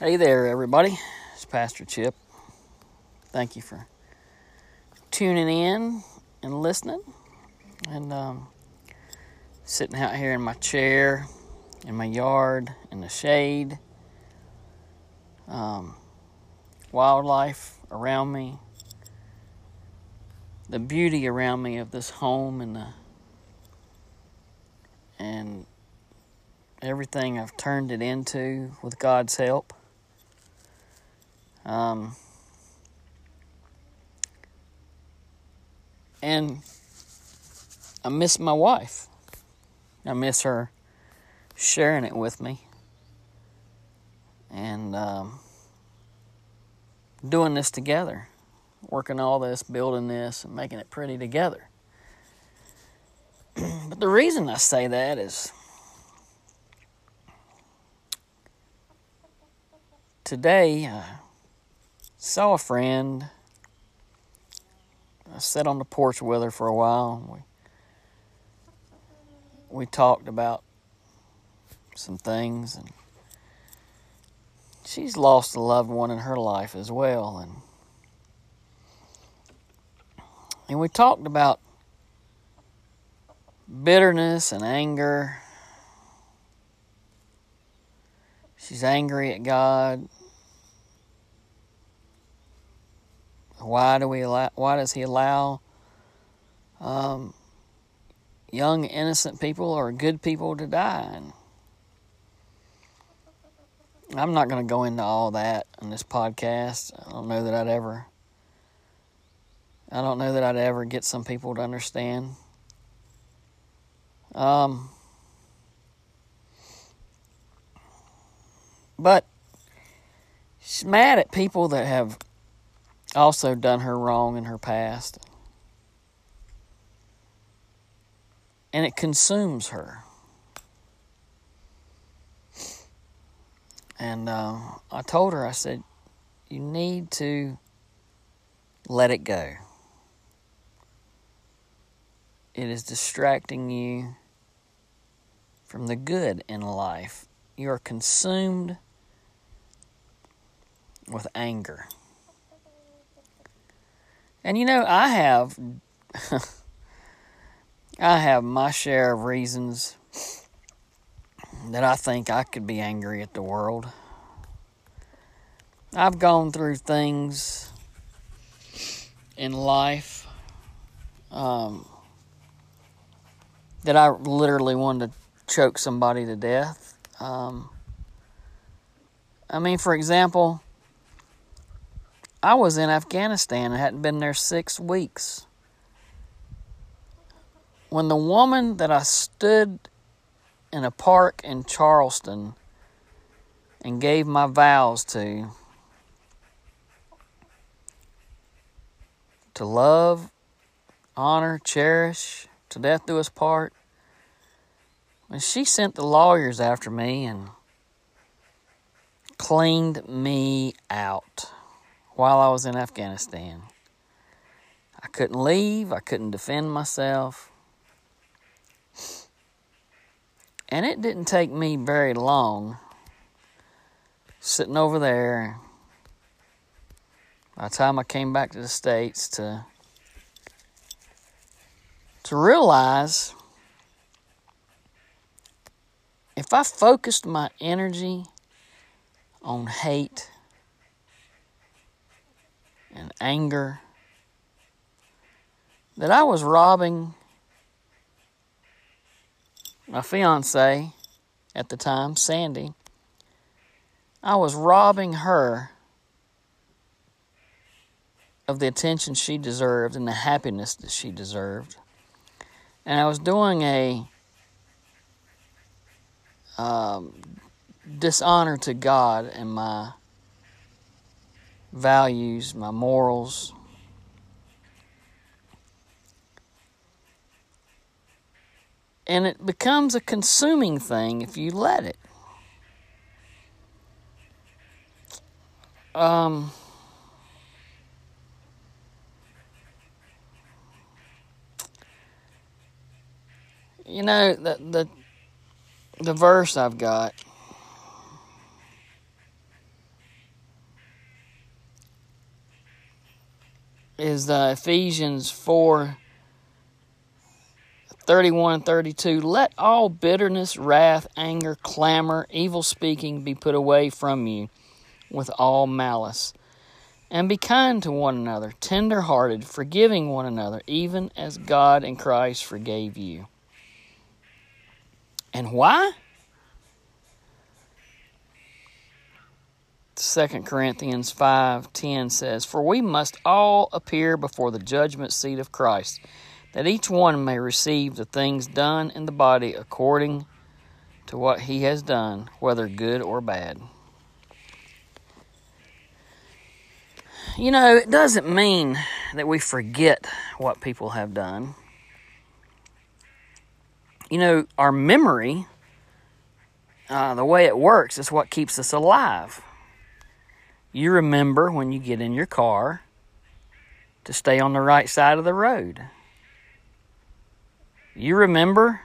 Hey there, everybody. It's Pastor Chip. Thank you for tuning in and listening. And um, sitting out here in my chair, in my yard, in the shade. Um, wildlife around me. The beauty around me of this home and the and everything I've turned it into with God's help. Um, and I miss my wife. I miss her sharing it with me and um, doing this together, working all this, building this, and making it pretty together. but the reason I say that is today I saw a friend. I sat on the porch with her for a while. We we talked about some things and she's lost a loved one in her life as well and and we talked about bitterness and anger she's angry at God why do we allow why does he allow um, young, innocent people or good people to die. And I'm not going to go into all that in this podcast. I don't know that I'd ever. I don't know that I'd ever get some people to understand. Um, but she's mad at people that have also done her wrong in her past. and it consumes her. And uh, I told her, I said, you need to let it go. It is distracting you from the good in life. You are consumed with anger. And you know, I have. I have my share of reasons that I think I could be angry at the world. I've gone through things in life um, that I literally wanted to choke somebody to death. Um, I mean, for example, I was in Afghanistan and hadn't been there six weeks when the woman that I stood in a park in Charleston and gave my vows to to love, honor, cherish, to death do us part. When she sent the lawyers after me and cleaned me out while I was in Afghanistan. I couldn't leave, I couldn't defend myself. And it didn't take me very long sitting over there by the time I came back to the States to to realize if I focused my energy on hate and anger, that I was robbing my fiance at the time, Sandy, I was robbing her of the attention she deserved and the happiness that she deserved. And I was doing a um, dishonor to God and my values, my morals, and it becomes a consuming thing if you let it. Um, you know the the the verse I've got is uh, Ephesians 4 31 and 32. Let all bitterness, wrath, anger, clamor, evil speaking be put away from you with all malice. And be kind to one another, tender hearted, forgiving one another, even as God in Christ forgave you. And why? 2 Corinthians 5:10 says, "For we must all appear before the judgment seat of Christ, that each one may receive the things done in the body according to what he has done, whether good or bad." You know, it doesn't mean that we forget what people have done. You know, our memory, uh, the way it works, is what keeps us alive. You remember when you get in your car to stay on the right side of the road. You remember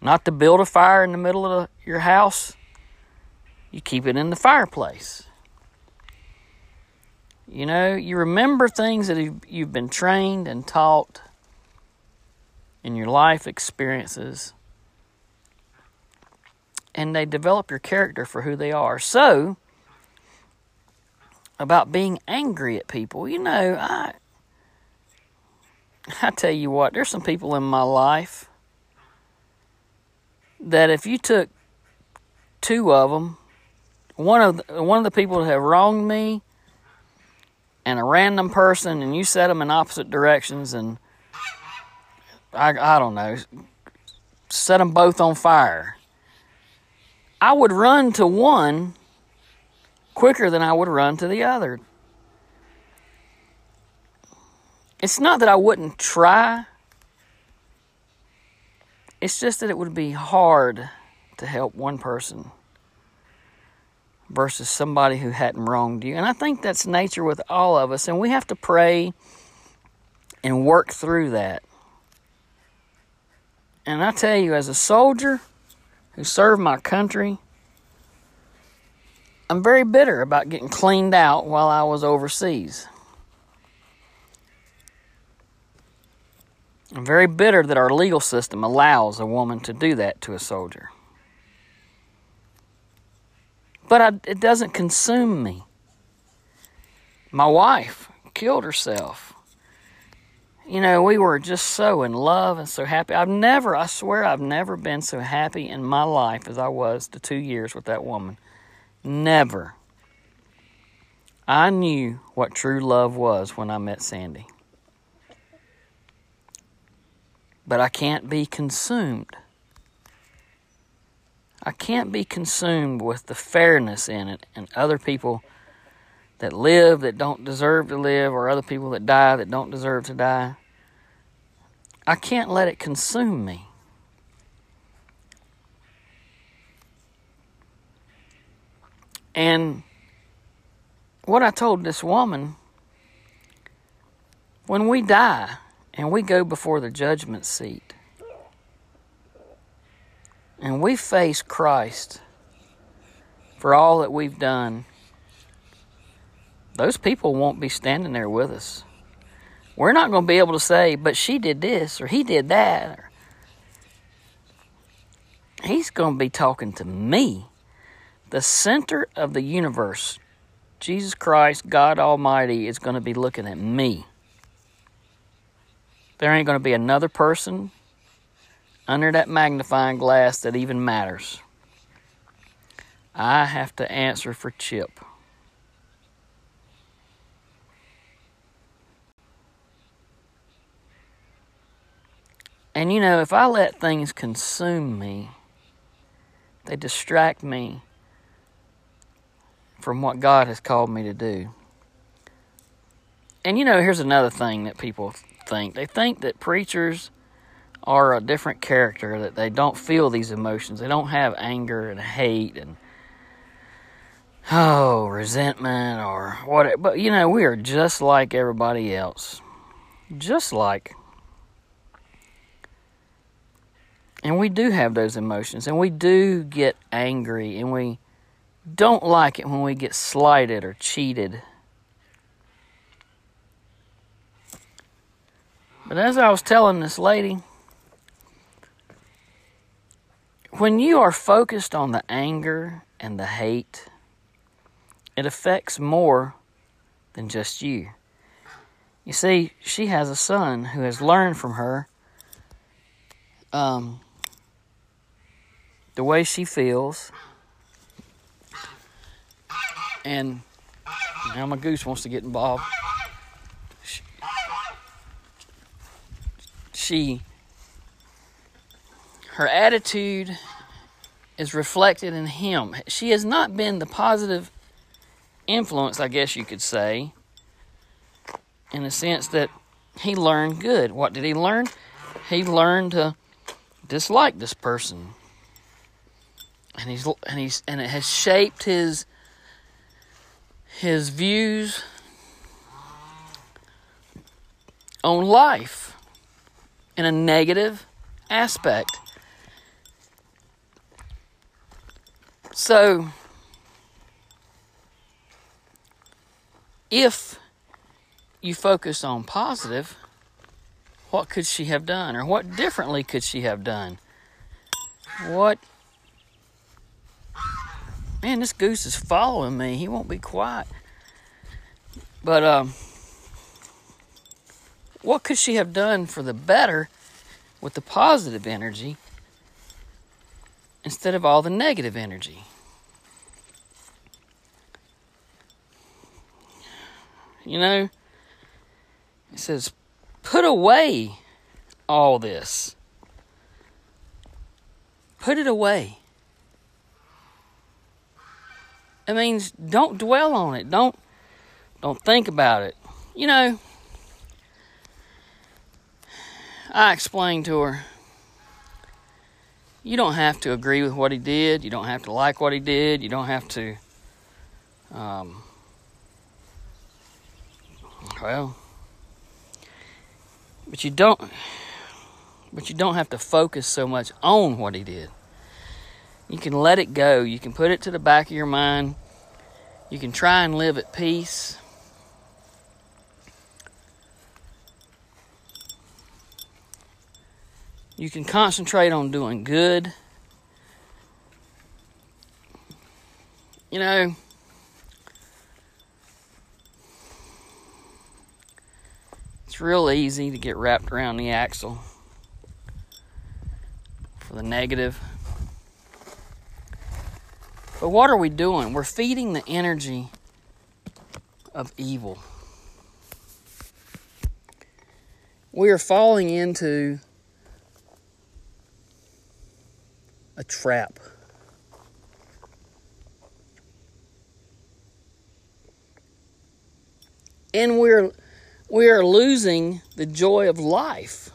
not to build a fire in the middle of your house. You keep it in the fireplace. You know, you remember things that you've been trained and taught in your life experiences, and they develop your character for who they are. So, about being angry at people, you know, I I tell you what, there's some people in my life that if you took two of them, one of the, one of the people that have wronged me and a random person and you set them in opposite directions and I, I don't know, set them both on fire. I would run to one quicker than I would run to the other. It's not that I wouldn't try, it's just that it would be hard to help one person versus somebody who hadn't wronged you. And I think that's nature with all of us, and we have to pray and work through that. And I tell you, as a soldier who served my country, I'm very bitter about getting cleaned out while I was overseas. I'm very bitter that our legal system allows a woman to do that to a soldier. But I, it doesn't consume me. My wife killed herself. You know, we were just so in love and so happy. I've never, I swear, I've never been so happy in my life as I was the two years with that woman. Never. I knew what true love was when I met Sandy. But I can't be consumed I can't be consumed with the fairness in it and other people that live that don't deserve to live or other people that die that don't deserve to die. I can't let it consume me. And what I told this woman when we die and we go before the judgment seat, and we face Christ for all that we've done, those people won't be standing there with us. We're not going to be able to say, but she did this or he did that. He's going to be talking to me, the center of the universe. Jesus Christ, God Almighty, is going to be looking at me. There ain't going to be another person under that magnifying glass that even matters. I have to answer for Chip. And you know, if I let things consume me, they distract me from what God has called me to do. And you know, here's another thing that people think they think that preachers are a different character, that they don't feel these emotions. They don't have anger and hate and oh, resentment or whatever. But you know, we are just like everybody else. Just like. And we do have those emotions, and we do get angry, and we don't like it when we get slighted or cheated. But as I was telling this lady, when you are focused on the anger and the hate, it affects more than just you. You see, she has a son who has learned from her um, the way she feels. And now my goose wants to get involved. She, she her attitude is reflected in him. She has not been the positive influence, I guess you could say, in the sense that he learned good. What did he learn? He learned to dislike this person. And he's and he's and it has shaped his his views on life in a negative aspect. So if you focus on positive, what could she have done? Or what differently could she have done? What. Man, this goose is following me. He won't be quiet. But, um, what could she have done for the better with the positive energy instead of all the negative energy? You know, it says, put away all this. Put it away. It means don't dwell on it. Don't don't think about it. You know, I explained to her, you don't have to agree with what he did. You don't have to like what he did. You don't have to um, well, but you don't but you don't have to focus so much on what he did. You can let it go. You can put it to the back of your mind. You can try and live at peace. You can concentrate on doing good. You know, It's real easy to get wrapped around the axle for the negative. But what are we doing? We're feeding the energy of evil. We are falling into a trap. And we're we are losing the joy of life.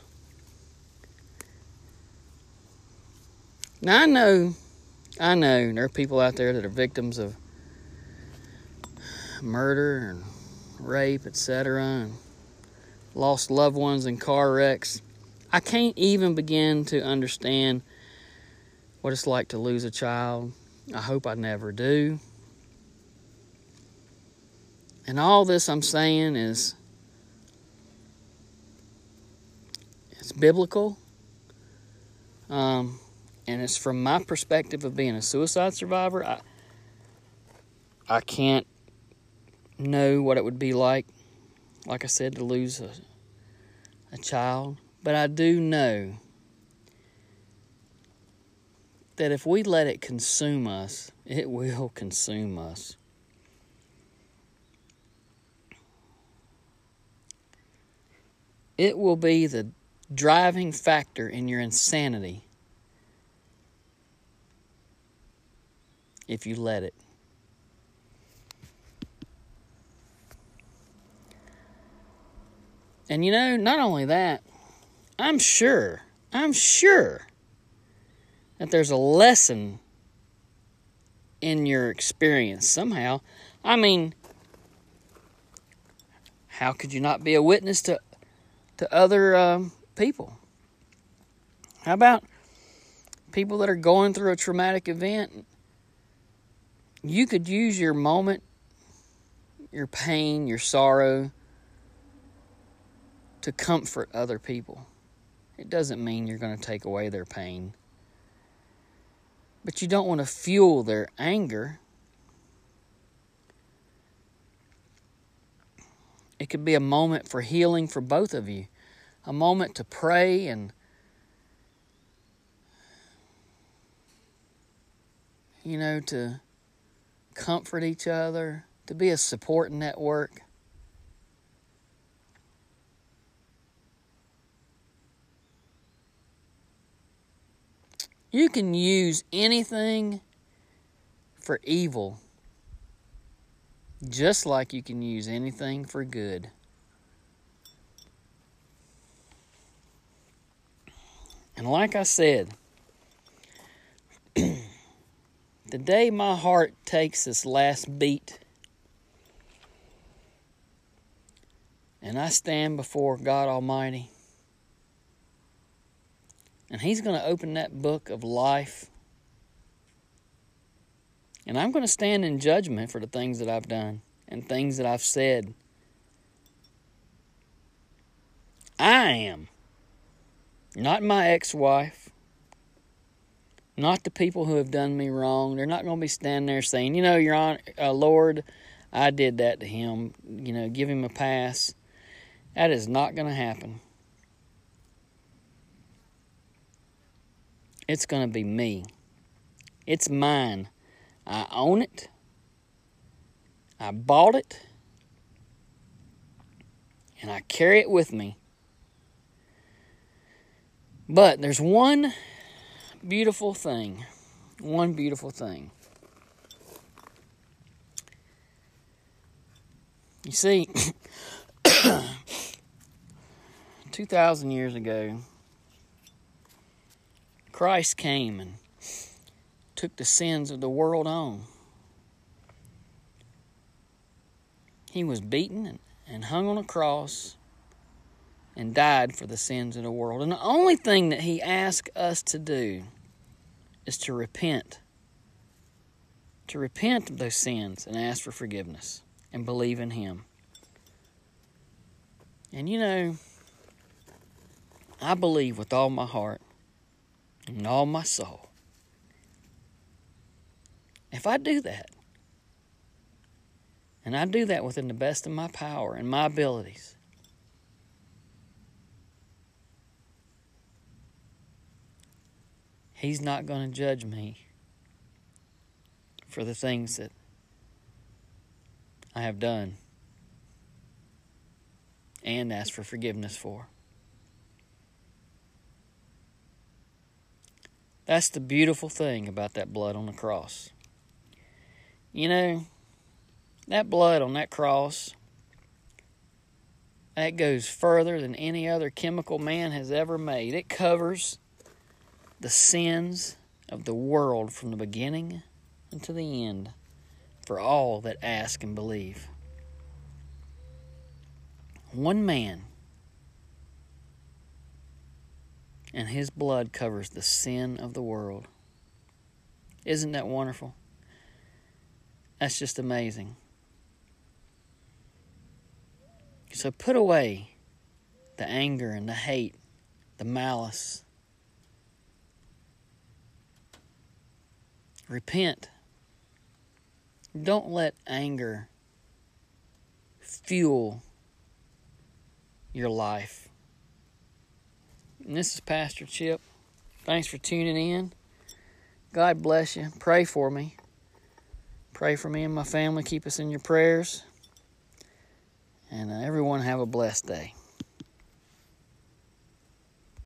Now I know, I know there are people out there that are victims of murder and rape, etc., and lost loved ones in car wrecks. I can't even begin to understand what it's like to lose a child. I hope I never do. And all this I'm saying is it's biblical. Um, and it's from my perspective of being a suicide survivor. I, I can't know what it would be like, like I said, to lose a, a child. But I do know that if we let it consume us, it will consume us. It will be the driving factor in your insanity if you let it. And you know, not only that, I'm sure, I'm sure that there's a lesson in your experience somehow. I mean, how could you not be a witness to to other um, people? How about people that are going through a traumatic event? You could use your moment, your pain, your sorrow to comfort other people. It doesn't mean you're going to take away their pain. But you don't want to fuel their anger. It could be a moment for healing for both of you, a moment to pray and you know, to comfort each other, to be a support network. You can use anything for evil just like you can use anything for good. And like I said, the day my heart takes its last beat and I stand before God Almighty, and He's going to open that book of life. And I'm going to stand in judgment for the things that I've done and things that I've said. I am. Not my ex wife. Not the people who have done me wrong. They're not going to be standing there saying, you know, Your Honor, uh, Lord, I did that to him. You know, give him a pass. That is not going to happen. It's going to be me. It's mine. I own it. I bought it. And I carry it with me. But there's one beautiful thing. One beautiful thing. You see, 2,000 years ago, Christ came and took the sins of the world on. He was beaten and, and hung on a cross and died for the sins of the world. And the only thing that he asked us to do is to repent. To repent of those sins and ask for forgiveness and believe in him. And you know, I believe with all my heart and all my soul. If I do that, and I do that within the best of my power and my abilities, He's not going to judge me for the things that I have done and ask for forgiveness for. That's the beautiful thing about that blood on the cross. You know, that blood on that cross, that goes further than any other chemical man has ever made. It covers the sins of the world from the beginning until the end for all that ask and believe. One man and his blood covers the sin of the world. Isn't that wonderful? That's just amazing. So put away the anger and the hate, the malice. Repent. Don't let anger fuel your life. And this is Pastor Chip. Thanks for tuning in. God bless you. Pray for me. Pray for me and my family. Keep us in your prayers. And uh, everyone have a blessed day.